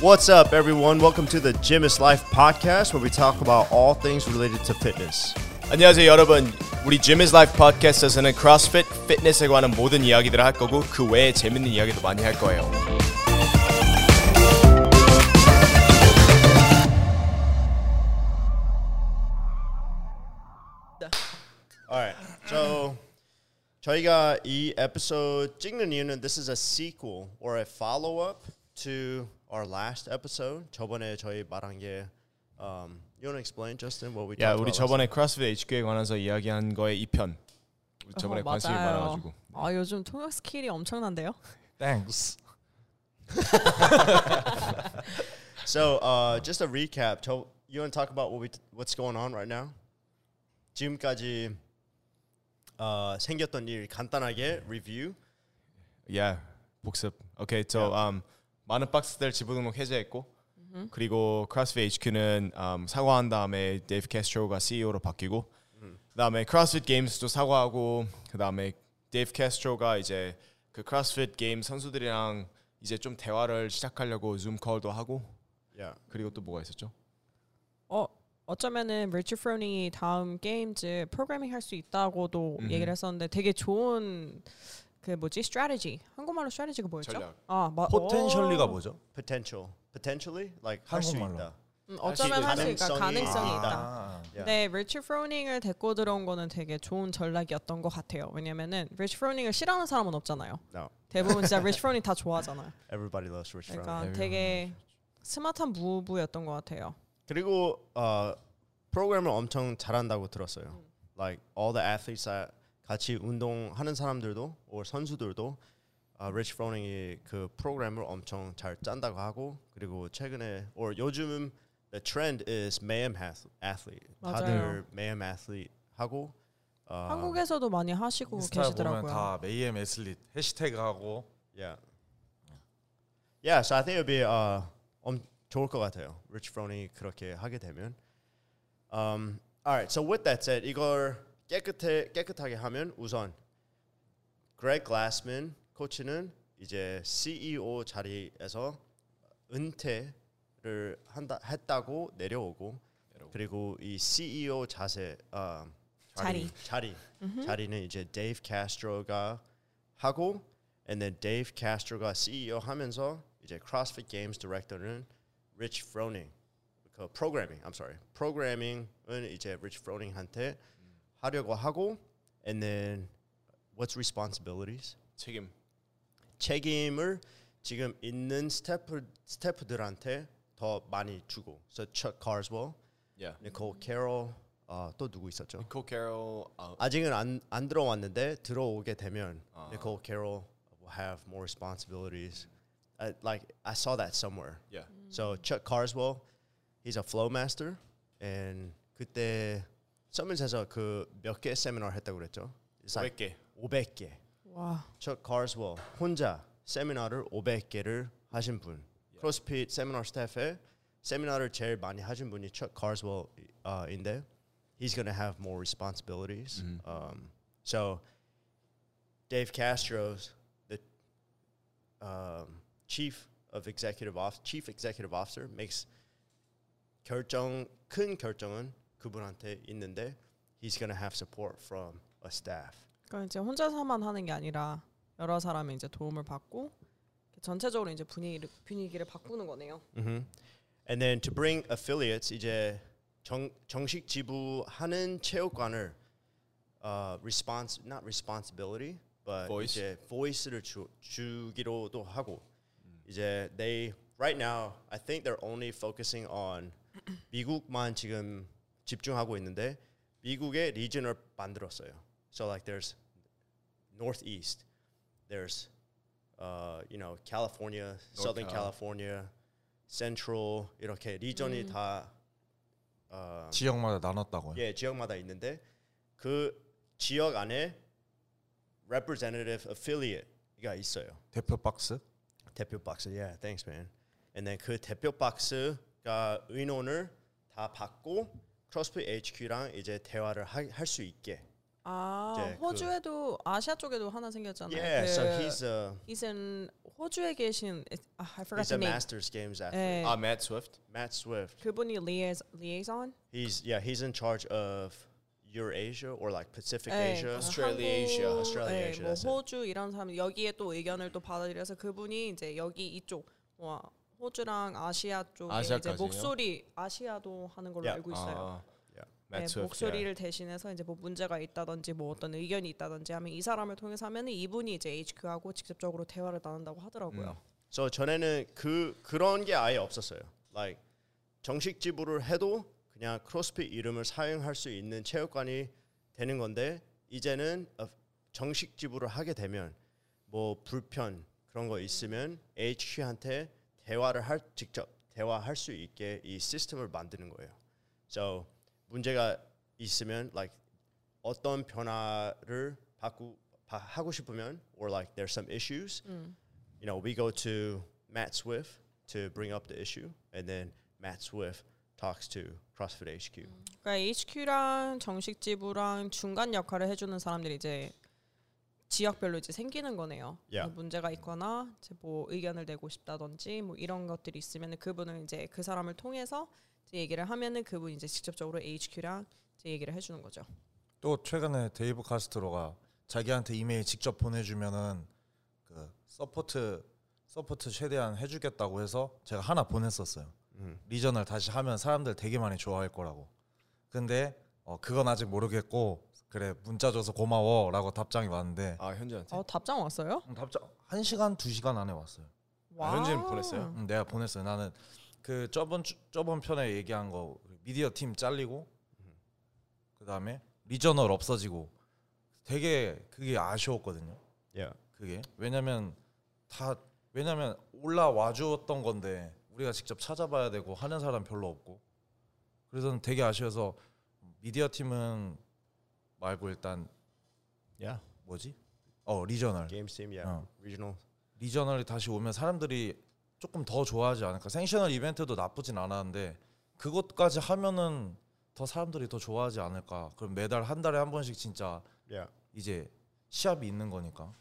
What's up, everyone? Welcome to the Gym is Life podcast, where we talk about all things related to fitness. 안녕하세요 여러분 우리 Gym is Life 팟캐스트에서는 크로스핏, 피트니스에 관한 모든 이야기들을 할 거고 그 외에 재밌는 이야기도 많이 할 거예요 Alright, so 저희가 이 episode 찍는 이유는 this is a sequel or a follow-up to our last episode. 저번에 저희 말한 게 um, you want to explain, Justin, what we 야 talked 우리 about 저번에 크로스핏 HQ에 관해서 이야기한 거의 2편 저번에 어, 관심이 맞아요. 많아가지고 아 요즘 통역 스킬이 엄청난데요. Thanks. So, uh, just a recap. 저, you want to talk about what we what's going on right now? 지금까지 어, 생겼던 일 간단하게 리뷰. 야 복습 오케이 저 um, 많은 박스들 지부 등록 해제했고 그리고 크로스핏 HQ는 um, 사과한 다음에 데이브 캐스트로가 CEO로 바뀌고 그다음에 크로스핏 Games도 사과하고 그다음에 데이브 캐스트로가 이제 그 크로스핏 게임 선수들이랑 이제 좀 대화를 시작하려고 Zoom call도 하고 Yeah. 그리고 또 뭐가 있었죠? 어 어쩌면은 리치 프로닝이 다음 Games 프로그래밍 할 수 있다고도. 얘기를 했었는데 되게 좋은 그 뭐지 strategy 한국말로 strategy가 뭐였죠? 전략. 아 마, 어, 뭐죠? Potential. Potentially like 할 수 한국말로. 있다. 음, 어쩌면 할 수 있다 가능성이 있다. 아. 근데 리치 프로닝을 데리고 들어온 거는 되게 좋은 전략이었던 것 같아요. 왜냐면은 리치 프로닝을 싫어하는 사람은 없잖아요. No. 대부분 진짜 리치 프로닝 다 좋아하잖아요. Everybody loves Rich Froning. 그러니까 되게 스마트한 move였던 것 같아요. 그리고 어, 프로그램을 엄청 잘한다고 들었어요. Like all the athletes that 같이 운동하는 사람들도 or 선수들도 어, Rich Froning이 그 프로그램을 엄청 잘 짠다고 하고 그리고 최근에 or 요즘 the trend is mayhem ath- athlete. 다들 맞아요. mayhem athlete 하고 어, 한국에서도 많이 하시고 인스타 보면 계시더라고요. 다 메이엠 애슬릿 해시태그 하고 Yeah. Yeah, so I think it would be uh, 엄, 좋을 것 같아요. Rich Froning 그렇게 하게 되면. Um, alright, so with that said, 이걸 깨끗해 깨끗하게 하면 우선 Greg Glassman 코치는 이제 CEO 자리에서 은퇴를 한다 했다고 내려오고 그리고 이 CEO 자세 어, 자리. 자리 자리는 이제 데이브 캐스트로가 하고 and then Dave Castro가 CEO 하면서 이제 CrossFit Games Director는 Rich Froning 그 프로그래밍 I'm sorry 프로그래밍은 이제 Rich Froning한테 하려고 하고 and then what's responsibilities 책임 책임을 지금 있는 스태프 스태프들한테 더 많이 주고 so Chuck Carswell, 야 Nicole Carroll 어, 또 누구 있었죠? 니콜 캐롤 아, 아직은 안, 안 들어왔는데 들어오게 되면 아. Nicole Carroll will have more responsibilities. I, like I saw that somewhere. 야 So Chuck Carswell, he's a flow master, and 그때 서밋에서 그 몇 개 세미나 했다고 그랬죠? It's like 500개 500개. 와, Chuck Carswell 혼자 세미나를 500개를 하신 분. 크로스핏 세미나 스태프에 세미나를 제일 많이 하신 분이 Chuck Carswell인데 he's going to have more responsibilities. Um, so Dave Castro's the um, chief of executive off chief executive officer makes 결정 큰 결정은 그분한테 있는데 he's going to have support from a staff. 그러니까 이제 혼자서만 하는 게 아니라 여러 사람의 이제 도움을 받고 전체적으로 이제 분위기를 분위기를 바꾸는 거네요. Mm-hmm. And then to bring affiliates 이제 정, 정식 지부하는 체육관을 uh, response not responsibility but Voice. 이제 voice를 주, 주기로도 하고 이제 they right now I think they're only focusing on 미국만 지금 집중하고 있는데 미국의 리전을 만들었어요. So like there's northeast, there's uh, you know California, Southern Cal. California, Central 이렇게 리전이 다 어, 지역마다 나눴다고요. 예 지역마다 있는데 그 지역 안에 representative affiliate가 있어요. 대표 박스. 대표 박스, yeah, thanks man. And then 그 대표 박스가 의논을 다 받고 크로스핏 HQ랑 이제 대화를 할 수 있게 아 이제 그- 호주에도 아시아 쪽에도 하나 생겼잖아요. Yeah, 그 so he's a he's in 호주에 계신 아, I forgot he's the a name. Masters games athlete. 네, 아, Matt Swift. Matt Swift. 그분이 liais, liaison. He's yeah, he's in charge of Eurasia or like Pacific 네, Asia. Australasia. 한국, Australasia, 네, 뭐 that's it. 호주 이런 사람 여기에 또 의견을 또 받아들여서 그분이 이제 여기 이쪽 와 호주랑 아시아 쪽에 이제 아시아까지요? 목소리 아시아도 하는 걸로 Yeah. 알고 있어요. 아, 네. 목소리를 대신해서 이제 뭐 문제가 있다든지 뭐 어떤 의견이 있다든지 하면 이 사람을 통해서 하면은 이분이 이제 HQ하고 직접적으로 대화를 나눈다고 하더라고요. So 전에는 그 그런 게 아예 없었어요. Like 정식 지불을 해도 그냥 크로스핏 이름을 사용할 수 있는 체육관이 되는 건데 이제는 어, 정식 지불을 하게 되면 뭐 불편 그런 거 있으면 HQ한테 대화를 할 직접 대화할 수 있게 이 시스템을 만드는 거예요. So 문제가 있으면 like 어떤 변화를 바꾸 바, 하고 싶으면 or like there's some issues you know, we go to Matt Swift to bring up the issue, and then Matt Swift talks to CrossFit HQ. 그러니까 HQ랑 정식 지부랑 중간 역할을 해주는 사람들이 이제 지역별로 이제 생기는 거네요. Yeah. 뭐 문제가 있거나 이제 뭐 의견을 내고 싶다든지 뭐 이런 것들이 있으면 그분을 이제 그 사람을 통해서 이제 얘기를 하면은 그분 이제 직접적으로 HQ랑 이제 얘기를 해주는 거죠. 또 최근에 데이브 카스트로가 자기한테 이메일 직접 보내주면은 그 support support 최대한 해주겠다고 해서 제가 하나 보냈었어요. Regional 다시 하면 사람들 되게 많이 좋아할 거라고. 근데 어, 그건 아직 모르겠고 그래 문자 줘서 고마워라고 답장이 왔는데 아, 현지한테. 어 답장 왔어요? 음, 답장 한 시간 두 시간 안에 왔어요. 아, 현지는 보냈어요? 음, 내가 보냈어요. 나는 그 저번 주, 저번 편에 얘기한 거 미디어 팀 잘리고 그 다음에 Regional 없어지고 되게 그게 아쉬웠거든요. Yeah. 그게 왜냐면 다 왜냐면 올라와 주었던 건데 우리가 직접 찾아봐야 되고 하는 사람 별로 없고 그래서 되게 아쉬워서 미디어 팀은 말고 일단 Yeah. 뭐지? 어 Regional Games team, yeah. 어. Regional. 리저널이 다시 오면 사람들이 조금 더 좋아하지 않을까? 생셔널 이벤트도 나쁘진 않았는데 그것까지 하면은 더 사람들이 더 좋아하지 않을까? 그럼 매달 한 달에 한 번씩 진짜 Yeah. 이제 시합이 있는 거니까.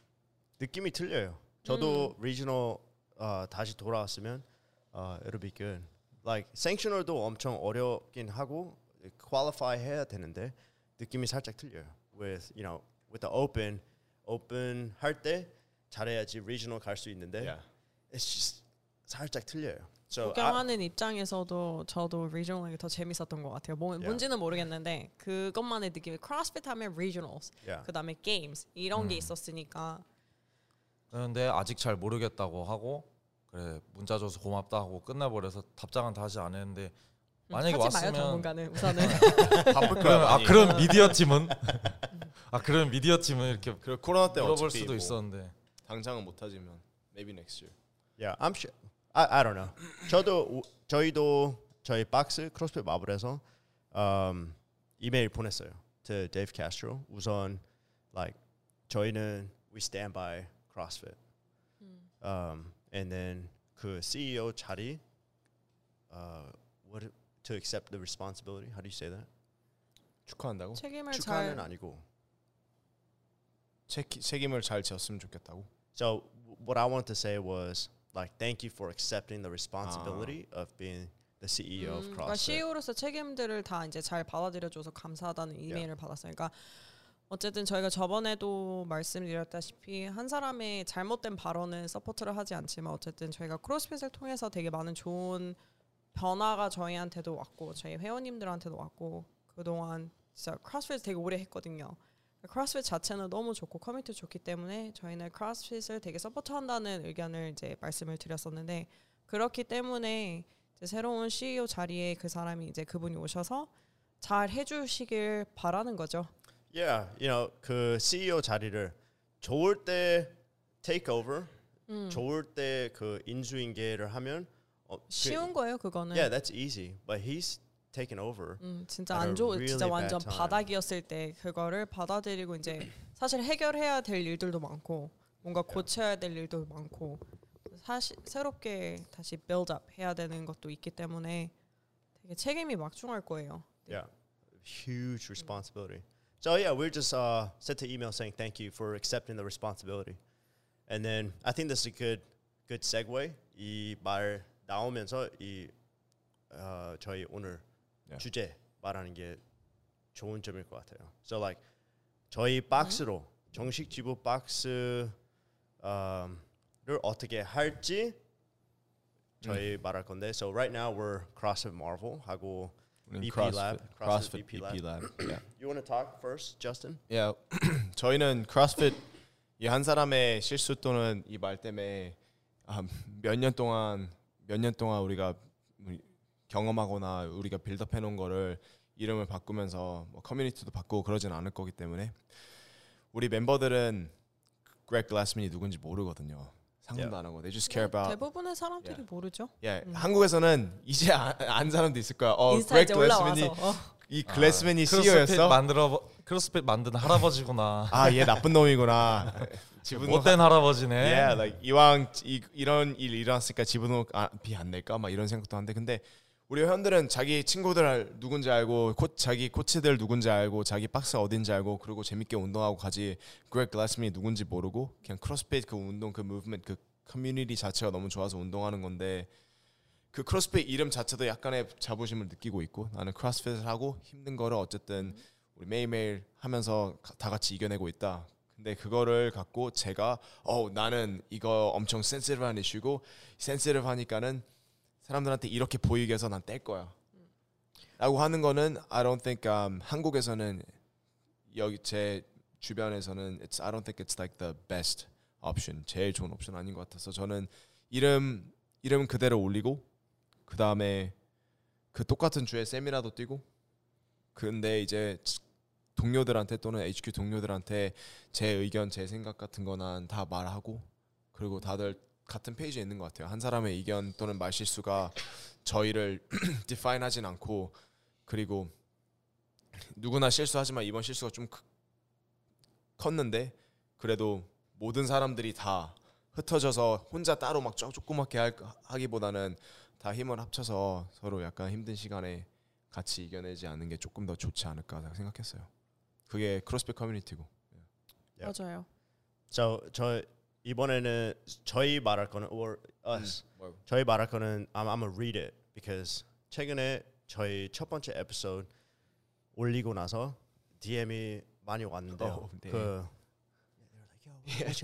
느낌이 틀려요. 저도 regional 어, 다시 돌아왔으면 uh, it'll be good. Like sanctional도 엄청 어렵긴 하고 qualify 해야 되는데 느낌이 살짝 틀려요. With you know with the open open 할 때 잘해야지 regional 갈 수 있는데 Yeah. it's just 살짝 틀려요. So I, 구경하는 입장에서도 저도 regional이 더 재밌었던 것 같아요. 뭐, Yeah. 뭔지는 모르겠는데 그것만의 느낌이 CrossFit 하면 regionals, yeah. 그 다음에 games 이런 게 있었으니까 그런데 아직 잘 모르겠다고 하고 그래 문자 줘서 고맙다 하고 끝나버려서 답장은 다시 안 했는데 만약에 음, 하지 마요 왔으면 당분간은 우선은 바쁠 거야. 아. 그런 미디어 팀은 아 그런 미디어 팀은 이렇게 그 코로나 때 물어볼 수도 뭐 있었는데 당장은 못 하지만 maybe next year. Yeah, I'm sure. I I don't know. 저도 우- 저희도 저희 박스 크로스핏 마블에서 um, 이메일 보냈어요. to Dave Castro. 우선 like 저희는 we stand by CrossFit. Um, and then 그 CEO 자리 uh, what to accept the responsibility. How do you say that? 축하한다고? 책임을 축하는 잘 아니고. 책, 책임을 잘 졌으면 좋겠다고. So what I wanted to say was like thank you for accepting the responsibility of being the CEO of 음, 그러니까 CrossFit. CEO로서 책임들을 다 이제 잘 받아들여줘서 감사하다는 이메일을 받았어요. 그러니까 어쨌든 저희가 저번에도 말씀드렸다시피 한 사람의 잘못된 발언은 support를 하지 않지만 어쨌든 저희가 크로스핏을 통해서 되게 많은 좋은 변화가 저희한테도 왔고 저희 회원님들한테도 왔고 그동안 진짜 크로스핏 되게 오래 했거든요. 크로스핏 자체는 너무 좋고 커뮤니티 좋기 때문에 저희는 크로스핏을 되게 support한다는 의견을 이제 말씀을 드렸었는데 그렇기 때문에 이제 새로운 CEO 자리에 그 사람이 이제 그분이 오셔서 잘 해주시길 바라는 거죠. Yeah, you know 그 CEO 자리를 줬을 때 take over, 음. 좋을 때 그 인수인계를 하면 어, 그- 쉬운 거예요, 그거는. Yeah, that's easy. But he's taken over. 음, 진짜 안 좋, really 진짜 완전. 바닥이었을 때 그거를 받아들이고 이제 사실 해결해야 될 일들도 많고 뭔가 고쳐야 될 일도 많고 사실 새롭게 다시 build up 해야 되는 것도 있기 때문에 되게 책임이 막중할 거예요. Yeah, huge responsibility. So yeah, we're just uh, sent an email saying thank you for accepting the responsibility, and then I think this is a good good segue. 이 말 나오면서 이 어, 저희 오늘 Yeah. 주제 말하는 게 좋은 점일 것 같아요. So like 저희 박스로 정식 지부 박스를 어떻게 할지 저희 말할 건데. So right now we're CrossFit Marvel 하고 BP CrossFit, Lab, CrossFit CrossFit BP BP Lab. Yeah. You want to talk first, Justin? Yeah. 저희는 크로스핏 이한 사람의 실수 또는 이 말 때문에 아, 몇년 동안 몇 년 동안 우리가 우리 경험하거나 우리가 빌드업 해놓은 거를 이름을 바꾸면서 뭐 커뮤니티도 바꾸고 그러진 않을 거기 때문에 우리 멤버들은 그렉 글라스민이 누군지 모르거든요. 상상도 안 하고 they just care about 대부분의 사람들이 Yeah. 모르죠. 예, 한국에서는 이제 아, 안 사람도 있을 거야. 어, 인스타에 그렉 이제 글래스민이 어. 이 글래스먼이 크로스핏 CEO였어. 만들어 크로스핏 만든 할아버지구나. 아, 얘 나쁜 놈이구나. 지분 못된 할아버지네. yeah, like 이왕 이, 이런 일 일어났으니까 지부 아, 비 안 낼까 막 이런 생각도 하는데 근데 우리 회원들은 자기 친구들 누군지 알고 코, 자기 코치들 누군지 알고 자기 박스 어딘지 알고 그리고 재밌게 운동하고 가지 그렉 글래스먼이 누군지 모르고 그냥 크로스핏 그 운동 그 movement 그 커뮤니티 자체가 너무 좋아서 운동하는 건데 그 크로스핏 이름 자체도 약간의 자부심을 느끼고 있고 나는 크로스핏을 하고 힘든 거를 어쨌든 우리 매일매일 하면서 가- 다 같이 이겨내고 있다. 근데 그거를 갖고 제가 어 나는 이거 엄청 센시티브한 이슈고 센시티브하니까는 사람들한테 이렇게 보이게 해서 난 뗄 거야. 라고 하는 거는 I don't think um, 한국에서는 여기 제 주변에서는 it's I don't think it's like the best option. 제일 좋은 옵션 아닌 것 같아서 저는 이름 이름 그대로 올리고 그 다음에 그 똑같은 주에 세미나도 뛰고 근데 이제 동료들한테 또는 HQ 동료들한테 제 의견, 제 생각 같은 거는 다 말하고 그리고 다들 같은 페이지에 있는 것 같아요. 한 사람의 의견 또는 말실수가 저희를 디파인 하진 않고 그리고 누구나 실수하지만 이번 실수가 좀 크- 컸는데 그래도 모든 사람들이 다 흩어져서 혼자 따로 막 쪼- 조그맣게 할, 하기보다는 다 힘을 합쳐서 서로 약간 힘든 시간에 같이 이겨내지 않는 게 조금 더 좋지 않을까 생각했어요. 그게 크로스핏 커뮤니티고. Yeah. 맞아요. So 저 이번에는 저희 말할 거는 or us 뭐, 저희 말할 거는 I'm, I'm gonna read it because 최근에 저희 첫 번째 에피소드 올리고 나서 DM이 많이 왔는데요. Oh. 그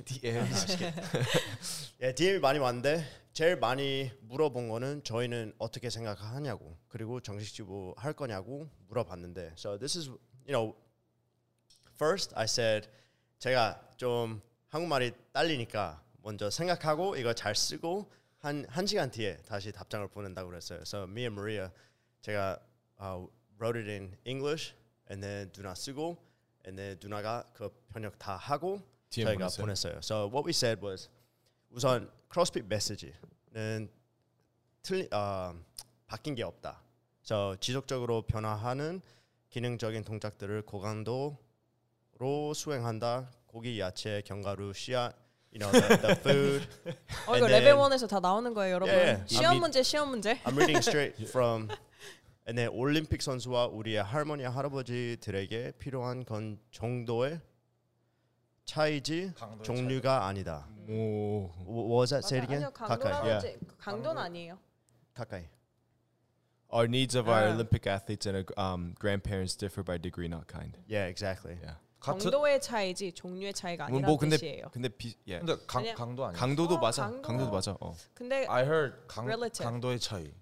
DM. 예, DM이 많이 왔는데 제일 많이 물어본 거는 저희는 어떻게 생각하냐고 그리고 정식 지부 할 거냐고 물어봤는데 so this is you know first I said 제가 좀 한국말이 딸리니까 먼저 생각하고 이거 잘 쓰고 한 한 시간 뒤에 다시 답장을 보낸다고 그랬어요. So me and Maria 제가 uh, wrote it in English and then 누나 쓰고 and then 누나가 그 번역 다 하고 저희가 보냈어요? 보냈어요. So what we said was 우선 크로스핏 메시지는 틀리 어, 바뀐 게 없다. So 지속적으로 변화하는 기능적인 동작들을 고강도로 수행한다. 고기, 야채, 견과류, 씨앗, you know, the, the food. 어 이거 레벨 then- 1에서 다 나오는 거예요, 여러분. Yeah, yeah. 시험 I mean- 문제, 시험 문제. I'm reading straight from and then 올림픽 선수와 우리의 할머니 할아버지들에게 필요한 건 정도의 차이지 종류가 아니다. 오. What was that? Say it again. 가까이. Yeah. 제- 강도는 아니에요. 가까이. Our needs of our Ah. Olympic athletes and um, grandparents differ by degree, not kind. Yeah, exactly. Yeah. 정도의 차이지 종류의 차이가 뭐, 아니라는 뭐 근데 뜻이에요. 근데 비, 예. 근데 강. 강도 아니야. 강도도 어, 맞아. 강도. 강도도 맞아. 어. 근데 I heard 강, Relative. 강도의 차이.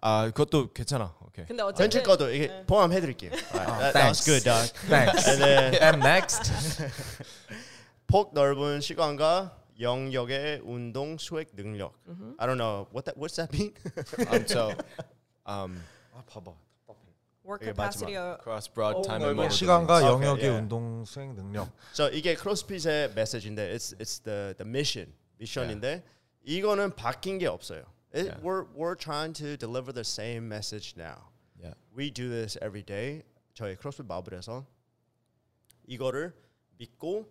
아 그것도 괜찮아. 오케이. 근데 전체 어쨌든 거도 이게 네. 포함해드릴게요. That, that was thanks. good, dog. Thanks. And then And next. 폭 넓은 시간과 영역의 운동 수행 능력. I don't know what that what's that mean. um, so um, 아 봐봐. Work capacity 어, cross broad time and mobility. 시간과 Okay, 영역의 yeah. 운동 수행 능력. so 이게 크로스핏의 메시지인데 it's it's the the mission 미션인데 이거는 바뀐 게 없어요. It, Yeah. We're we're trying to deliver the same message now. Yeah. We do this every day. 저희 크로스핏 마블에서 이거를 믿고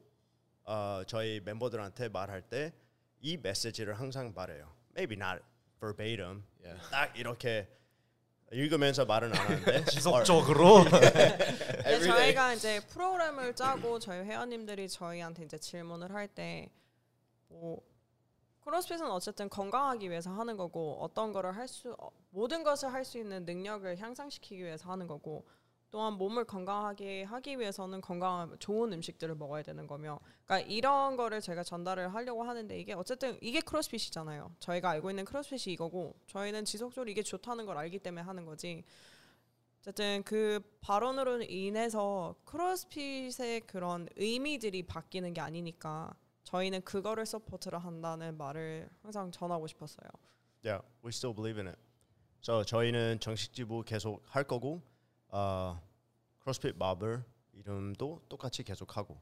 어, 저희 멤버들한테 말할 때 이 메시지를 항상 말해요. Maybe not verbatim. Yeah. 딱 이렇게 읽으면서 말은 안 하는데? 지속적으로? Day. 저희가 이제 프로그램을 짜고 저희 회원님들이 저희한테 이제 질문을 할때뭐 크로스핏은 어쨌든 건강하기 위해서 하는 거고 어떤 거를 할 수 모든 것을 할 수 있는 능력을 향상시키기 위해서 하는 거고 또한 몸을 건강하게 하기 위해서는 건강한 좋은 음식들을 먹어야 되는 거며 그러니까 이런 거를 제가 전달을 하려고 하는데 이게 어쨌든 이게 크로스핏이잖아요. 저희가 알고 있는 크로스핏이 이거고 저희는 지속적으로 이게 좋다는 걸 알기 때문에 하는 거지. 어쨌든 그 발언으로 인해서 크로스핏의 그런 의미들이 바뀌는 게 아니니까 저희는 그거를 support를 한다는 말을 항상 전하고 싶었어요. Yeah, we still believe in it. So 저희는 정식 지부 계속 할 거고 어, 크로스핏 마블 이름도 똑같이 계속 하고.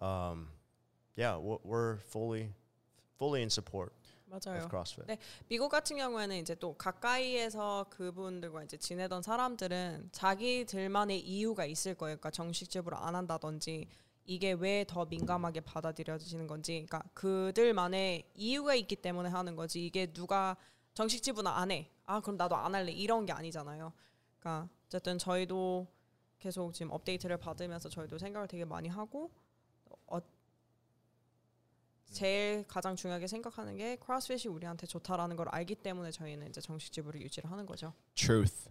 Um, yeah, we're, fully fully in support 맞아요. of CrossFit. 네. 미국 같은 경우에는 이제 또 가까이에서 그분들과 이제 지내던 사람들은 자기들만의 이유가 있을 거예요. 그러니까 정식 지부를 안 한다든지 이게 왜 더 민감하게 받아들여지는 건지, 그러니까 그들만의 이유가 있기 때문에 하는 거지. 이게 누가 정식 지부는 안 해. 아 그럼 나도 안 할래. 이런 게 아니잖아요. 그러니까 어쨌든 저희도 계속 지금 업데이트를 받으면서 저희도 생각을 되게 많이 하고 어, 제일 가장 중요하게 생각하는 게 크로스핏이 우리한테 좋다라는 걸 알기 때문에 저희는 이제 정식 지부를 유지를 하는 거죠. Truth.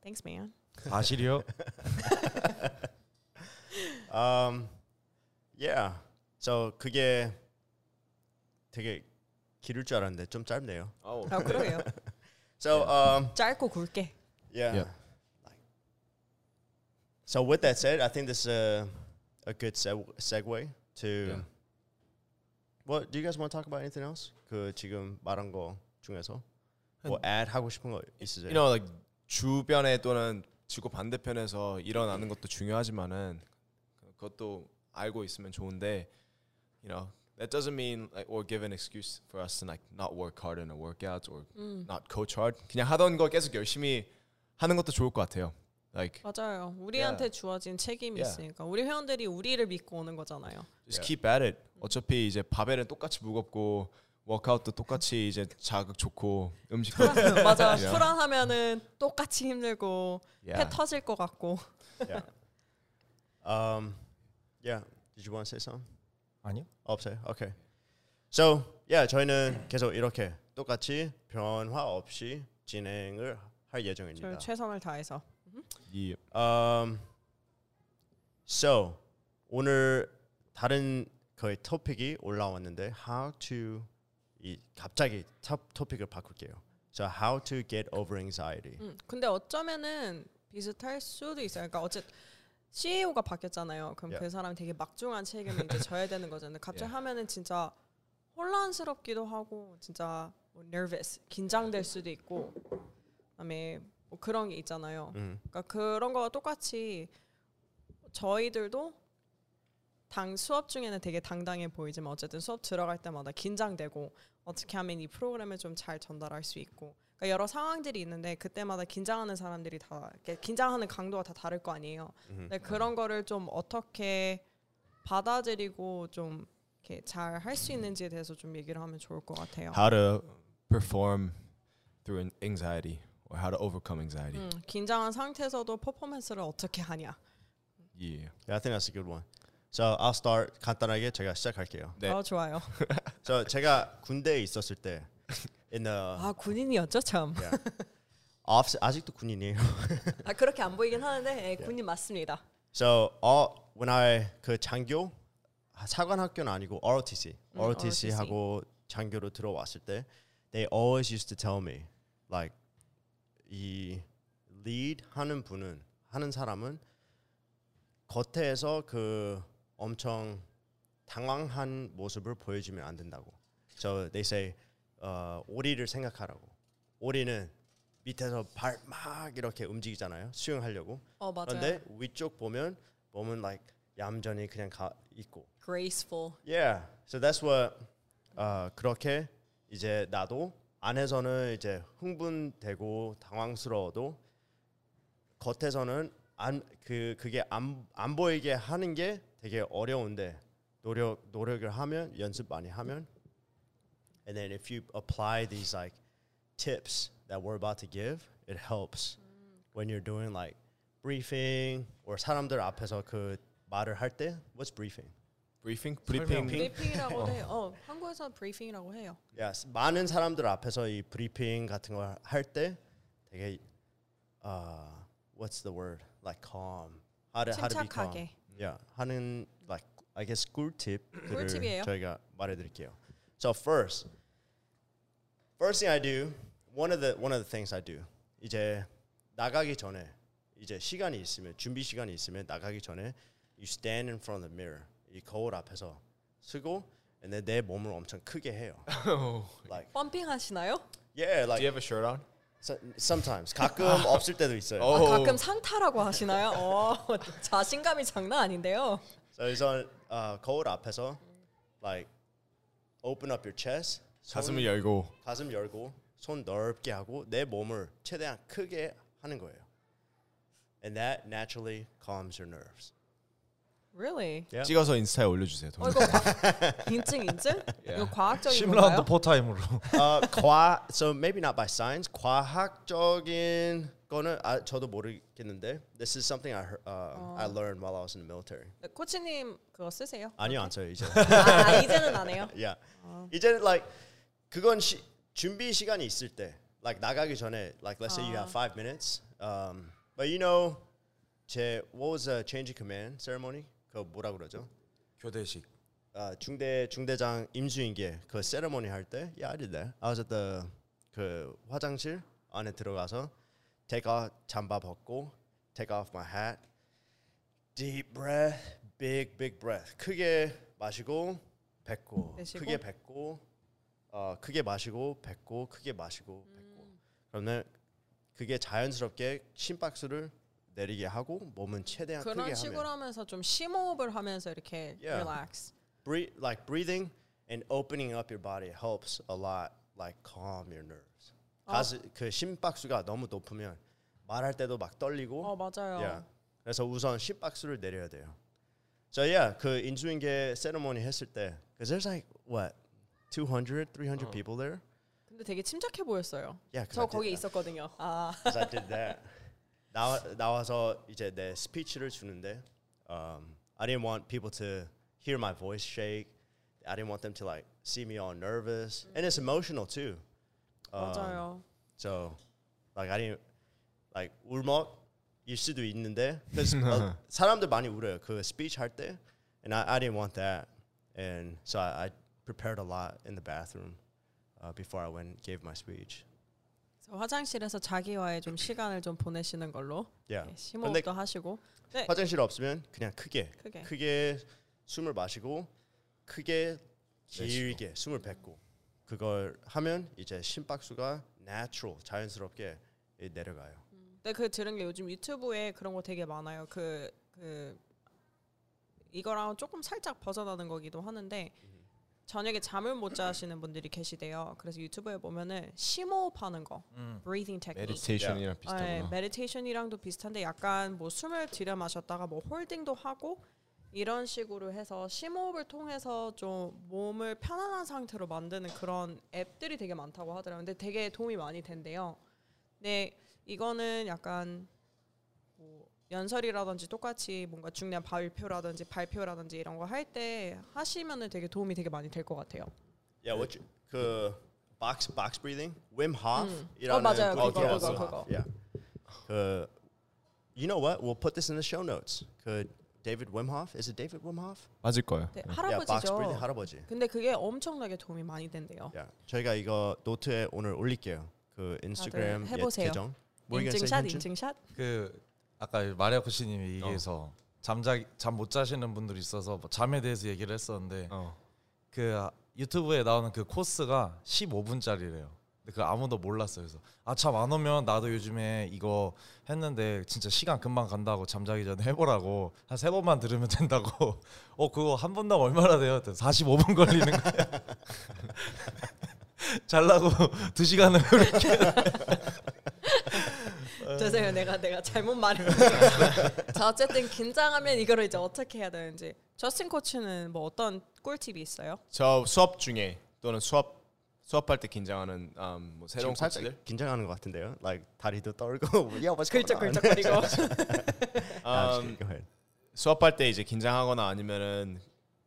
Thanks, man. 사실이요. Um, yeah. So 그게 되게 길을 줄 알았는데 좀 짧네요. Oh. 아 그래요. So um, 짧고 굵게. yeah. Yeah. So with that said, I think this is a, a good seg- segue to. Yeah. What do you guys want to talk about? Anything else? 그 지금 말한 거 중에서 뭐 add 하고 싶은 거 있으세요? You know, like 주변에 또는 지구 반대편에서 일어나는 것도 중요하지만은 그것도 알고 있으면 좋은데, you know, that doesn't mean like or give an excuse for us to like not work hard in our workouts or not coach hard. 그냥 하던 거 계속 열심히 하는 것도 좋을 것 같아요. Like 맞아요. 우리한테 주어진 책임이 Yeah. 있으니까 우리 회원들이 우리를 믿고 오는 거잖아요. just Yeah. keep at it. 어차피 이제 바벨은 똑같이 무겁고 워크아웃도 똑같이 이제 자극 좋고 음식도 맞아. Yeah. 불안하면은 똑같이 힘들고 yeah. 폐 터질 것 같고. yeah. Um, yeah. Did you want to say something? 아니요. 없어요. Okay. So yeah, 저희는 계속 이렇게 똑같이 변화 없이 진행을 할 예정입니다. 저희 최선을 다해서. 이 Um, so 오늘 다른 거의 topic이 올라왔는데 how to 이 갑자기 top topic을 바꿀게요. So how to get over anxiety. 음, 근데 어쩌면은 비슷할 수도 있어요. 그러니까 어쨌 CEO가 바뀌었잖아요. 그럼 Yeah. 그 사람이 되게 막중한 책임을 이제 져야 되는 거잖아요. 갑자기 하면은 진짜 혼란스럽기도 하고 진짜 뭐 nervous 긴장될 수도 있고 그다음에 뭐 그런 게 있잖아요. 음. 그러니까 그런 거와 똑같이 저희들도 당 수업 중에는 되게 당당해 보이지만 어쨌든 수업 들어갈 때마다 긴장되고 어떻게 하면 이 프로그램을 좀 잘 전달할 수 있고 그러니까 여러 상황들이 있는데 그때마다 긴장하는 사람들이 다 긴장하는 강도가 다 다를 거 아니에요. 음. 근데 그런 거를 좀 어떻게 받아들이고 좀 이렇게 잘 할 수 있는지에 대해서 좀 얘기를 하면 좋을 것 같아요. how to perform through an anxiety or how to overcome anxiety. 음, 긴장한 상태에서도 퍼포먼스를 어떻게 하냐. Yeah. Yeah, I think that's a good one. So I'll start 간단하게 제가 시작할게요. 네. 어 좋아요. So 제가 군대에 있었을 때 in the 아 군인이었죠 참. yeah. office 아직도 군인이에요. 아 그렇게 안 보이긴 하는데 예, 군인 맞습니다. So all when I 그 장교 사관 학교는 아니고 ROTC 음, ROTC 하고 장교로 들어왔을 때 they always used to tell me like 이 lead 하는 분은 하는 사람은 겉에서 그 엄청 당황한 모습을 보여주면 안 된다고. So they say 어, 오리를 생각하라고. 오리는 밑에서 발 막 이렇게 움직이잖아요. 수영하려고. 어. 그런데 위쪽 보면 몸은 like 얌전히 그냥 가 있고. graceful. Yeah. So that's what 어, 그렇게 이제 나도 안에서는 이제 흥분되고 당황스러워도 겉에서는 안 그 그게 안, 안 보이게 하는 게 되게 어려운데 노력 노력을 하면 연습 많이 하면 and then if you apply these like tips that we're about to give it helps when you're doing like briefing or 사람들 앞에서 그 말을 할 때 what's briefing? 브리핑. 브리핑 브리핑이라고 해요. 어, 한국에서 브리핑이라고 해요. Yes, 많은 사람들 앞에서 이 브리핑 같은 걸 할 때 되게 uh, what's the word? Like calm. How to, how to be calm. Yeah, 하는 like I guess 꿀팁들을 꿀팁이에요? 저희가 말해 드릴게요. So first, first thing I do, one of the one of the things I do 이제 나가기 전에 이제 시간이 있으면 준비 시간이 있으면 나가기 전에 you stand in front of the mirror 이 거울 앞에서 쓰고 then 내 몸을 엄청 크게 해요. like 펌핑 하시나요? yeah, Do like you have a shirt on? so, sometimes 가끔 없을 때도 있어요. 아, 어. 가끔 상타라고 하시나요? 어, 자신감이 장난 아닌데요. 그래서 어, 거울 앞에서 like open up your chest 손- 가슴을 열고 가슴 열고 손 넓게 하고 내 몸을 최대한 크게 하는 거예요. And that naturally calms your nerves. Really? Yeah. 찍어서 인스타에 올려주세요. 어, 이거 과, 인증 인증? 이거 과학적인 10라운드 건가요? 포타임으로 어, 과 so maybe not by science 과학적인 거는 아, 저도 모르겠는데 this is something I heard, uh, I learned while I was in the military. 네, 코치님 그거 쓰세요? 아니요 안 써요 이제. 아, 이제는 안 해요. yeah. 이제는 like 그건 시, 준비 시간이 있을 때 like 나가기 전에 like let's say you have five minutes um, but you know 제 what was the change of command ceremony 그 뭐라 그러죠? 교대식. 아, 중대 중대장 임수인계 그 세레모니 할 때? yeah I did that I was at the 그 화장실 안에 들어가서 take off 잠바 벗고 take off my hat deep breath big big breath. 크게 마시고 뱉고 내쉬고? 크게 뱉고 어 크게 마시고 뱉고 크게 마시고 뱉고. 그러면 그게 자연스럽게 심박수를 내리게 하고 몸은 최대한 크게 그런 하면 식으로 하면서 좀 심호흡을 하면서 이렇게 Yeah. relax. breathe, like breathing and opening up your body helps a lot like calm your nerves. 가스 그 심박수가 너무 높으면 말할 때도 막 떨리고. 어 맞아요. yeah. 그래서 우선 심박수를 내려야 돼요. So yeah, 그 인수인계 세레모니 했을 때 cuz there's like what 200, 300 people there. 근데 되게 침착해 보였어요. Yeah, 'cause 저 I 거기. 있었거든요. 아 'Cause I did that. 나와 나와서 이제 내 스피치를 주는데 um, I didn't want people to hear my voice shake. I didn't want them to like see me all nervous. And it's emotional too. Um, 맞아요. So like I didn't like 울먹일 수도 있는데 because 어, 사람들 많이 울어요. 그 speech 할 때. And I, I didn't want that. And so I, I prepared a lot in the bathroom uh, before I went and gave my speech. 화장실에서 자기와의 좀 시간을 좀 보내시는 걸로 Yeah. 네, 심호흡도 하시고 네, 화장실 없으면 그냥 크게 크게. 크게 숨을 마시고 크게 길게 숨을 뱉고 그걸 하면 이제 심박수가 natural 자연스럽게 내려가요. 근데 그 들은 게 요즘 유튜브에 그런 거 되게 많아요. 그그 이거랑 조금 살짝 벗어나는 거기도 하는데 저녁에 잠을 못 자시는 분들이 계시대요. 그래서 유튜브에 보면은 심호흡하는 거, breathing technique. meditation이랑 네, 비슷하구나. meditation이랑도 비슷한데 약간 뭐 숨을 들여 마셨다가 뭐 holding도 하고 이런 식으로 해서 심호흡을 통해서 좀 몸을 편안한 상태로 만드는 그런 앱들이 되게 많다고 하더라고요. 근데 되게 도움이 많이 된대요. 근데 이거는 약간 뭐 연설이라든지 똑같이 뭔가 중요한 발표라든지 발표라든지 이런 거 할 때 하시면은 되게 도움이 되게 많이 될 것 같아요. Yeah, what you, 그 box box breathing, Wim Hof 이라는 어, 맞아요. 그거. 그거, 그거. Yeah. 그 you know what? We'll put this in the show notes. 그 David Wim Hof is it David Wim Hof? 맞을 거예요. 네, Yeah, 할아버지죠. breathing 할아버지. 근데 그게 엄청나게 도움이 많이 된대요. Yeah. 저희가 이거 노트에 오늘 올릴게요. 그 인스타그램 해보세요. 계정. 인증샷? 인증샷. 그 아까 마리아 코치님이 얘기해서 잠자 잠못 자시는 분들이 있어서 뭐 잠에 대해서 얘기를 했었는데 어. 그 유튜브에 나오는 그 코스가 15분짜리래요. 근데 그 아무도 몰랐어요. 그래서 아 잠 안 오면 나도 요즘에 이거 했는데 진짜 시간 금방 간다고 잠자기 전에 해보라고 한 세 번만 들으면 된다고. 어 그거 한 분당 얼마나 돼요? 45분 걸리는 거야. 잘라고 두 시간을 그렇게. 내가 내가 잘못 말했는데. 자 어쨌든 긴장하면 이거를 이제 어떻게 해야 되는지. 저스틴 코치는 뭐 어떤 꿀팁이 있어요? 저 수업 중에 또는 수업 수업할 때 긴장하는 um, 뭐 새로운 지금 살짝 코치들 긴장하는 것 같은데요. Like 다리도 떨고. yeah, what's going on? 긁적긁적거리고. Ah, um. 수업할 때 이제 긴장하거나 아니면은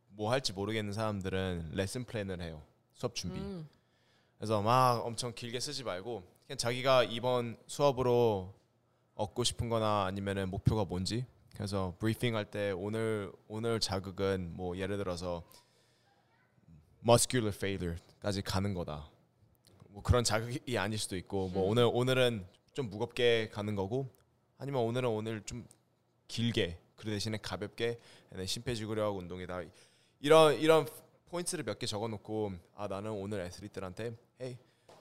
뭐 할지 모르겠는 사람들은 lesson plan을 해요. 수업 준비. 음. 그래서 막 엄청 길게 쓰지 말고 그냥 자기가 이번 수업으로 얻고 싶은 거나 아니면은 목표가 뭔지 그래서 브리핑 할 때 오늘 오늘 자극은 뭐 예를 들어서 muscular failure까지 가는 거다. 뭐 그런 자극이 아닐 수도 있고 뭐 음. 오늘 오늘은 좀 무겁게 가는 거고 아니면 오늘은 오늘 좀 길게 그 대신에 가볍게 네, 심폐지구력 운동이다. 이런 이런 포인트를 몇 개 적어놓고 아 나는 오늘 athlete한테 hey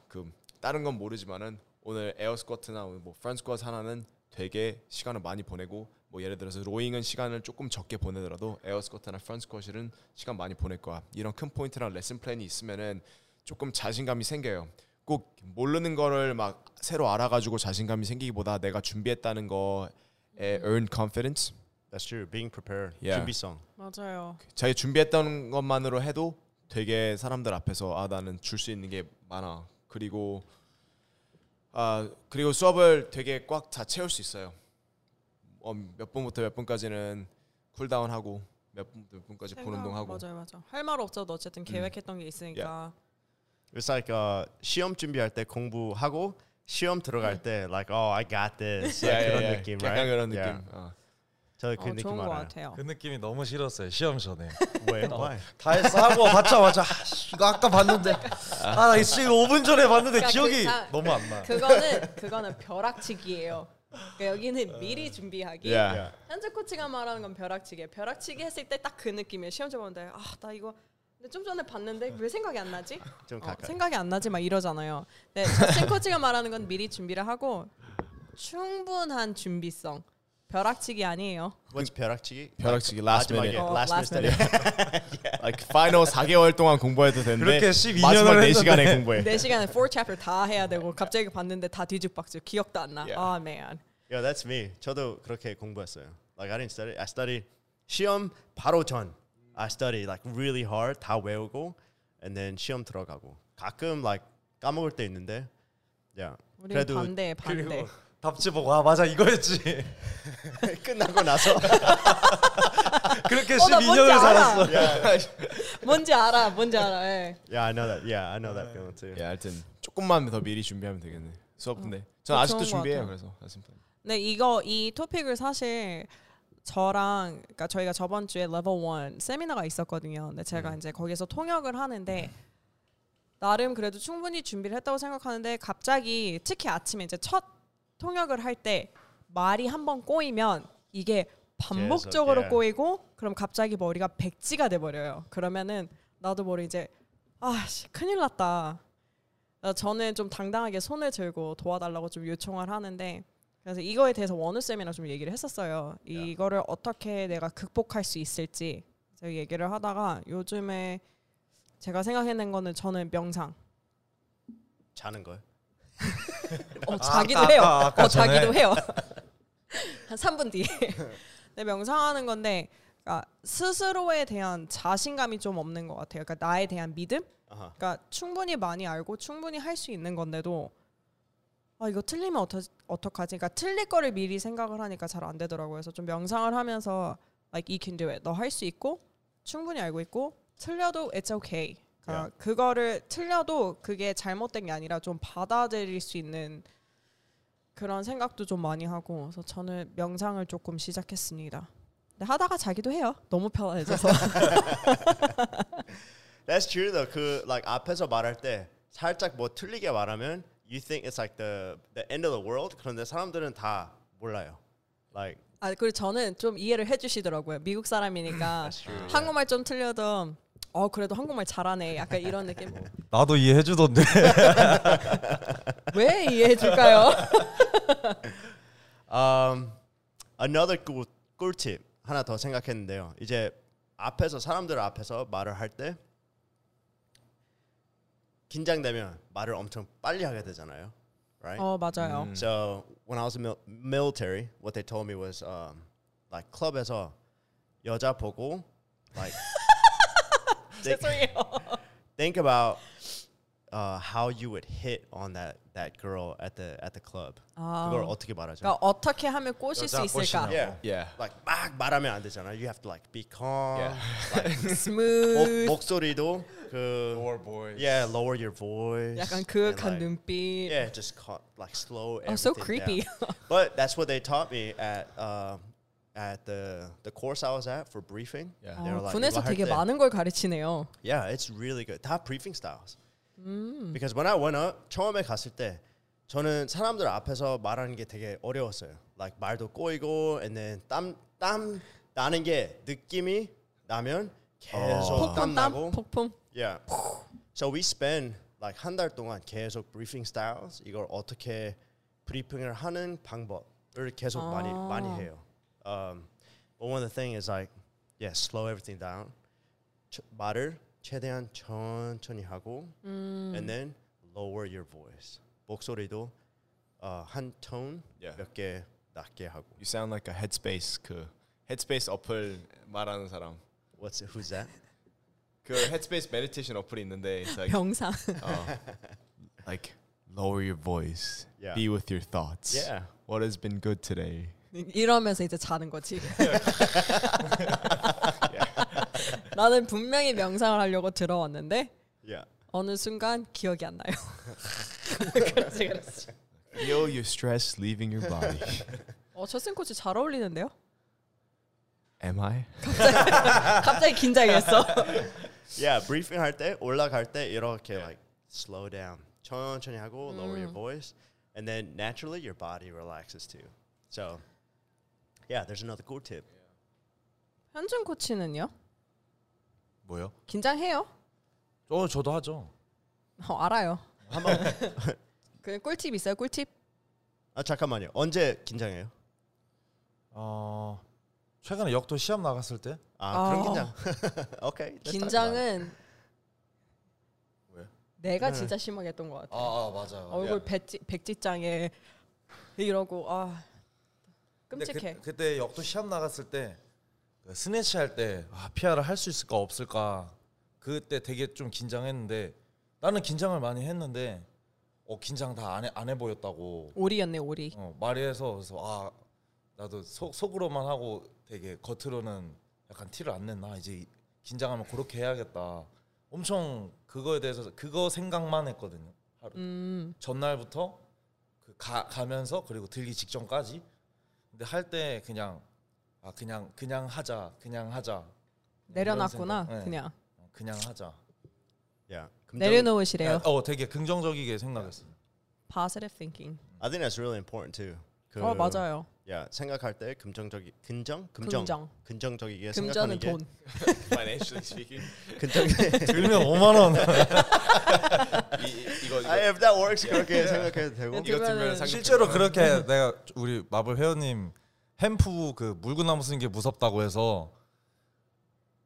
그 다른 건 모르지만은 오늘 air squat이나 뭐 front squat 하나는 되게 시간을 많이 보내고 뭐 예를 들어서 rowing은 시간을 조금 적게 보내더라도 air squat이나 front squat은 시간 많이 보낼 거야. 이런 큰 포인트랑 lesson plan이 있으면은 조금 자신감이 생겨요. 꼭 모르는 거를 막 새로 알아가지고 자신감이 생기기보다 내가 준비했다는 거에 earn confidence That's true. Being prepared. Yeah. 준비성. 맞아요. 자기 준비했던 것만으로 해도 되게 사람들 앞에서 아 나는 줄 수 있는 게 많아. 그리고 아 그리고 수업을 되게 꽉 다 채울 수 있어요. 어, 몇 분부터 몇 분까지는 쿨다운 하고 몇 분부터 몇 분까지 본 운동 하고. 맞아요, 맞아. 할 말 없어도 어쨌든 계획했던 게 있으니까. It's like uh, 시험 준비할 때 공부하고 시험 들어갈 때 like oh I got this. 그런 예. 느낌, 약간? 그런 느낌. Yeah. 어. 저그 어, 느낌 좋은 것 알아요. 같아요. 그 느낌이 너무 싫었어요. 시험 전에. 왜? Why? 다 했어 하고 받자마자 아, 씨, 이거 아까 봤는데 아나 이거 5분 전에 봤는데 그러니까 기억이 그 다- 너무 안 나. 그거는 그거는 벼락치기예요. 그러니까 여기는 미리 준비하기. Yeah. 현재 코치가 말하는 건 벼락치기예요. 벼락치기 했을 때 딱 그 느낌이에요. 시험 보는데 아 나 이거 근데 좀 전에 봤는데 왜 생각이 안 나지? 좀 어, 가까이. 생각이 안 나지 막 이러잖아요. 네, 코치가 말하는 건 미리 준비를 하고 충분한 준비성. 벼락치기 아니에요. What's 벼락치기? 벼락치기 last 마지막에 minute. 어, last last minute. like final 4개월 동안 공부해도 되는데 그렇게 12년을 마지막 4 했는데. 시간에 공부해. 4 시간에 4 chapter 다 해야 되고 갑자기 봤는데 다 뒤죽박죽 기억도 안 나. Yeah. 아, man. Yeah, that's me. 저도 그렇게 공부했어요. Like I didn't study. I studied 시험 바로 전. I studied like really hard 다 외우고 and then 시험 들어가고 가끔 like 까먹을 때 있는데 yeah. 우리 그래도 반대 반대. 답지 보고 아 맞아 이거였지. 끝나고 나서 그렇게 어, 나 뭔지 12년을 알아. 살았어. 뭔지 알아. 뭔지 알아. 예. yeah, I know that. Yeah, I know that feeling too. 예, 하여튼 조금만 더 미리 준비하면 되겠네. 수업인데. 전 그거 아직도 준비해요. 그래서 아직 네, 이거 이 토픽을 사실 저랑 그러니까 저희가 저번 주에 레벨 1 세미나가 있었거든요. 근데 제가 이제 거기서 통역을 하는데 나름 그래도 충분히 준비를 했다고 생각하는데 갑자기 특히 아침에 이제 첫 통역을 할 때 말이 한번 꼬이면 이게 반복적으로 계속, 예. 꼬이고 그럼 갑자기 머리가 백지가 돼 버려요. 그러면은 나도 모르게 이제 아씨 큰일 났다. 어, 저는 좀 당당하게 손을 들고 도와달라고 좀 요청을 하는데 그래서 이거에 대해서 원우 쌤이랑 좀 얘기를 했었어요. 이거를 어떻게 내가 극복할 수 있을지 제가 얘기를 하다가 요즘에 제가 생각해낸 거는 저는 명상. 자는 거요? 어, 자기도 아까, 해요. 아까, 아까 어, 자기도. 해요. 한 3분 뒤에. 네, 명상하는 건데 그러니까 스스로에 대한 자신감이 좀 없는 것 같아요. 그러니까 나에 대한 믿음? 아하. 그러니까 충분히 많이 알고 충분히 할 수 있는 건데도 아 이거 틀리면 어떠, 어떡하지? 그러니까 틀릴 거를 미리 생각을 하니까 잘 안 되더라고요. 그래서 좀 명상을 하면서 like you can do it. 너 할 수 있고 충분히 알고 있고 틀려도 it's okay. 그러니까 그거를 틀려도 그게 잘못된 게 아니라 좀 받아들일 수 있는 그런 생각도 좀 많이 하고 그래서 저는 명상을 조금 시작했습니다. 근데 하다가 자기도 해요. 너무 편해져서. That's true though. 그 like 앞에서 말할 때 살짝 뭐 틀리게 말하면 you think it's like the the end of the world. 그런데 사람들은 다 몰라요. Like 아 그리고 저는 좀 이해를 해주시더라고요. 미국 사람이니까. 한국말 좀 틀려도 어 그래도 한국말 잘하네. 약간 이런 느낌. 나도 이해해 주던데. 왜 이해해 줄까요? Um, another 꿀, 꿀팁 하나 더 생각했는데요. 이제 앞에서 사람들 앞에서 말을 할 때 긴장되면 말을 엄청 빨리 하게 되잖아요. Right? 어 맞아요. 음. So when I was in mil- military, what they told me was um, like 클럽에서 여자 보고 like think, 죄송해요. think about uh, how you would hit on that that girl at the at the club. 아, 그걸 어떻게 말하죠? 그러니까 어떻게 하면 꼬실 수 여자 있을까? 꼬시냐고. Yeah. Yeah. like 막 말하면 안 되잖아. You have to like be calm. Yeah. 목, 스무th. 목소리도 그 Lower boys. yeah, lower your voice. 약간 and, 그윽한 like, 눈빛. Yeah, just ca- like slow Oh, so everything creepy. down. but that's what they taught me at uh, at the the course I was at for briefing. Yeah. They were 어, like, 군에서 이거 할 되게 때- 많은 걸 가르치네요. Yeah, it's really good. 다 briefing styles. 음. Because when I went up, 처음에 갔을 때 저는 사람들 앞에서 말하는 게 되게 어려웠어요. Like 말도 꼬이고, and then 땀땀 나는 게 느낌이 나면 계속 땀 폭풍 땀, 나고. 폭풍. Yeah. So we spend like 한 달 동안 계속 briefing styles 이걸 어떻게 브리핑을 하는 방법을 계속 많이 아. 많이 해요. Um, but one of the thing is like yeah, slow everything down. 저- 말을 최대한 천천히 하고 음. and then lower your voice. 목소리도 어, 한 톤 Yeah. 몇 개 낮게 하고. You sound like a Headspace 그 Headspace 어플 말하는 사람. What's it, who's that? 그 Headspace meditation 어플이 있는데 it's like 병상. uh, like lower your voice. Yeah. Be with your thoughts. Yeah. What has been good today? 이러면서 이제 자는 거지. 나는 분명히 명상을 하려고 들어왔는데 Yeah. 어느 순간 기억이 안 나요. 그렇지 그렇지. Feel your stress leaving your body. 어, 첫생 코치 잘 어울리는데요? Am I? 갑자기 긴장했어. Yeah, briefing 할 때 올라갈 때 이렇게 like slow down. 천천히 하고 lower your voice and then naturally your body relaxes too. So yeah, there's another cool tip. 현준 코치는요? 뭐요? 긴장해요? 어 저도 하죠. 어, 알아요. 한번 그 꿀팁 있어요? 꿀팁? 아 잠깐만요. 언제 긴장해요? 어 최근에 역도 시합 나갔을 때 아, 그런 아. 긴장. 오케이. let's talk about it. 긴장은 왜? 내가 네. 진짜 심하게 했던 것 같아. 아, 맞아요. 얼굴 백지, 백지장에 이러고 아 끔찍해. 그, 그때 역도 시합 나갔을 때 그 스네치 할때 아, 피아를 할 수 있을까 없을까 그때 되게 좀 긴장했는데 나는 긴장을 많이 했는데 어 긴장 다 안 해 안 해 보였다고 오리였네 오리. 어, 말해서 그래서 아 나도 속 속으로만 하고 되게 겉으로는 약간 티를 안 냈나 이제 긴장하면 그렇게 해야겠다. 엄청 그거에 대해서 그거 생각만 했거든요. 하루. 음 전날부터 그 가, 가면서 그리고 들기 직전까지 근데 할 때 그냥 아 그냥 그냥 하자 그냥 하자 내려놨구나. 네. 그냥 어, 그냥 하자 Yeah. 긍정- 내려놓으시래요. 어 되게 긍정적이게 생각했어요 Positive thinking. I think that's really important too. 그, 어 맞아요. Yeah, 생각할 때 긍정적이 긍정? 금정. 긍정. 긍정적이게 생각하는 게 돈. Financially speaking. 긍정. 들면 5만 원 이, 이거 이거 아, if that works 그렇게 생각해도 되고. 네, 이거 들면 상금 실제로 그렇게 내가 우리 마블 회원님 햄프 그 물구나무 쓰는 게 무섭다고 해서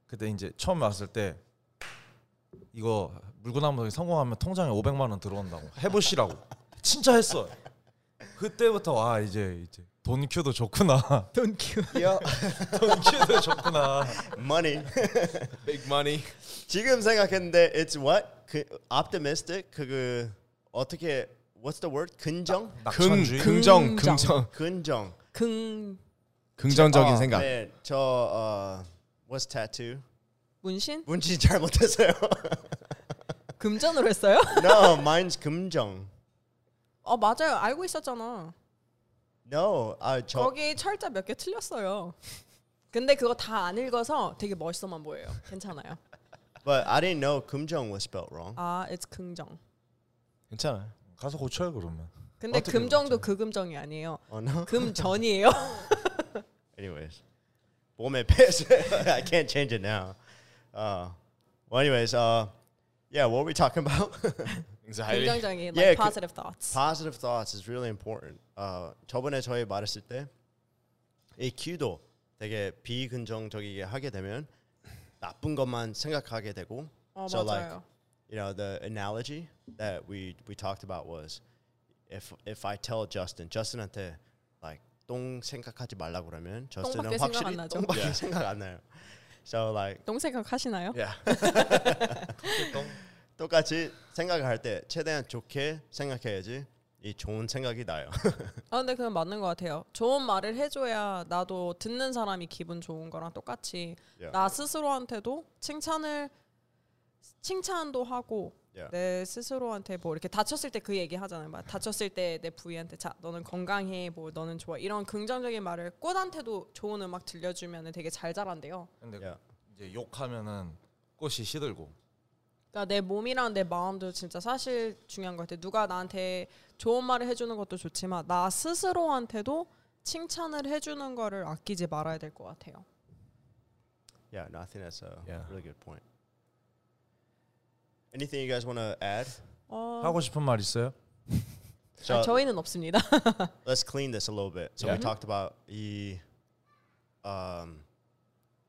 그때 이제 처음 왔을 때 이거 물구나무 성공하면 통장에 500만 원 들어온다고 해보시라고 진짜 했어 그때부터 아 이제 이제 돈 큐도 좋구나 돈 큐. Yeah, 돈 큐도 좋구나 money. big money. 지금 생각했는데 it's what? 그 optimistic 그그 어떻게 what's the word? 긍정? 긍 낙천주의 긍정 긍정. 긍정 긍정. 긍 긍정적인 어, 생각. 네, 저 어, what's tattoo? 문신 문신 잘 못했어요. 금전으로 했어요? no, mine's 금정. 어 맞아요. 알고 있었잖아. No, 아저 거기 철자 몇 개 틀렸어요. 근데 그거 다 안 읽어서 되게 멋있어만 보여요. 괜찮아요. but I didn't know 금정 was spelled wrong. 아, it's 긍정. 괜찮아요. 가서 고쳐요 그러면 근데 어떻게 금정도 그 금정이 아니에요. Oh no. 금전이에요. Anyways, 몸에 패스. I can't change it now. Uh, well, anyways, uh, yeah, what were we talking about? Anxiety. 긍정적인 Yeah, like 그- positive thoughts. Positive thoughts is really important. Uh, 저번에 저희 말했을 때이 Q도 되게 비긍정적이게 하게 되면 나쁜 것만 생각하게 되고 어 so like 맞아요. you know the analogy that we we talked about was if if I tell Justin Justin한테 like 똥 생각하지 말라고 그러면 생각 확실히 안 나죠. 똥밖에 Yeah. 생각 안 나요. So like 똥 생각 하시나요? yeah. 똥 똑같이 생각을 할때 최대한 좋게 생각해야지 이 좋은 생각이 나요. 아 근데 그건 맞는 것 같아요. 좋은 말을 해줘야 나도 듣는 사람이 기분 좋은 거랑 똑같이 Yeah. 나 스스로한테도 칭찬을 칭찬도 하고 Yeah. 내 스스로한테 뭐 이렇게 다쳤을 때 그 얘기 하잖아요. 막 다쳤을 때 내 부위한테 자 너는 건강해 뭐 너는 좋아 이런 긍정적인 말을 꽃한테도 좋은 음악 들려주면 되게 잘 자란대요. 근데 Yeah. 이제 욕하면은 꽃이 시들고 그러니까 내 몸이랑 내 마음도 진짜 사실 중요한 것 같아. 누가 나한테 좋은 말을 해주는 것도 좋지만 나 스스로한테도 칭찬을 해주는 거를 아끼지 말아야 될 것 같아요. Yeah, no, I think that's a Yeah. really good point. Anything you guys want to add? 어, 하고 싶은 말 있어요? So 아, 저희는 없습니다. let's clean this a little bit. So we Yeah. talked about the um,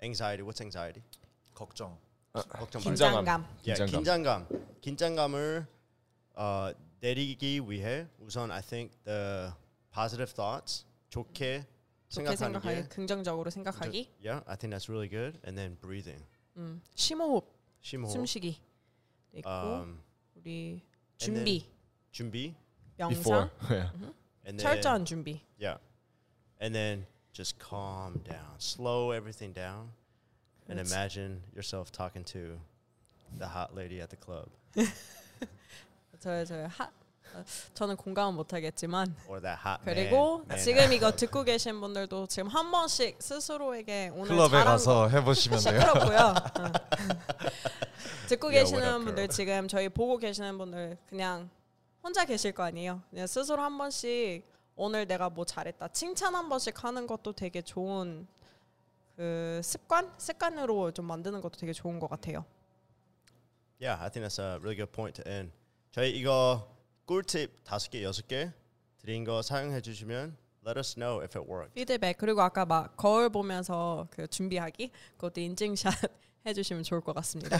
anxiety. What's anxiety? 걱정. 걱정 말고. 긴장감. 긴장감. Yeah, 긴장감. 긴장감. 긴장감을 어, 내리기 위해 우선 I think the positive thoughts 좋게 좋게 생각하는 생각하기, 게 긍정적으로 생각하기, Yeah, I think that's really good. And then breathing. 음, 심호흡, 심호흡. 숨쉬기 있고 Um, 우리 and 준비, 준비. Before. 명상, yeah. And then 철저한 준비. Yeah. And then just calm down. Slow everything down. And imagine yourself talking to the hot lady at the club 저요 저요 하, 어, 저는 공감은 못하겠지만 or that hot 그리고 man. man 지금 이거 듣고 계신 분들도 지금 한 번씩 스스로에게 오늘 클럽에 잘한 가서 해보시면 돼요. 시끄럽고요. 응. 듣고 Yeah, what 계시는 분들 girl? 지금 저희 보고 계시는 분들 그냥 혼자 계실 거 아니에요. 그냥 스스로 한 번씩 오늘 내가 뭐 잘했다 칭찬 한 번씩 하는 것도 되게 좋은 그 습관 습관으로 좀 만드는 것도 되게 좋은 것 같아요. Yeah, I think that's a really good point to end. 저희 이거 꿀팁 다섯 개 여섯 개 드린 거 사용해 주시면 let us know if it worked. 피드백 그리고 아까 막 거울 보면서 그 준비하기 그것도 인증샷 해주시면 좋을 것 같습니다.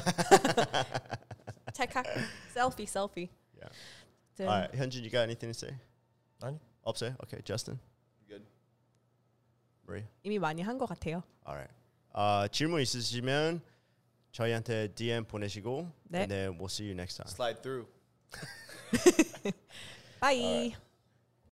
찰칵 셀피 셀피. Yeah. 네. All right, 현준, you got anything to say? 아니. 없어요? Okay, Justin. Maria. 이미 많이 한 것 같아요. All right. 어, 질문 있으시면 저희한테 DM 보내시고 네. and then we'll see you next time. Slide through. 바이.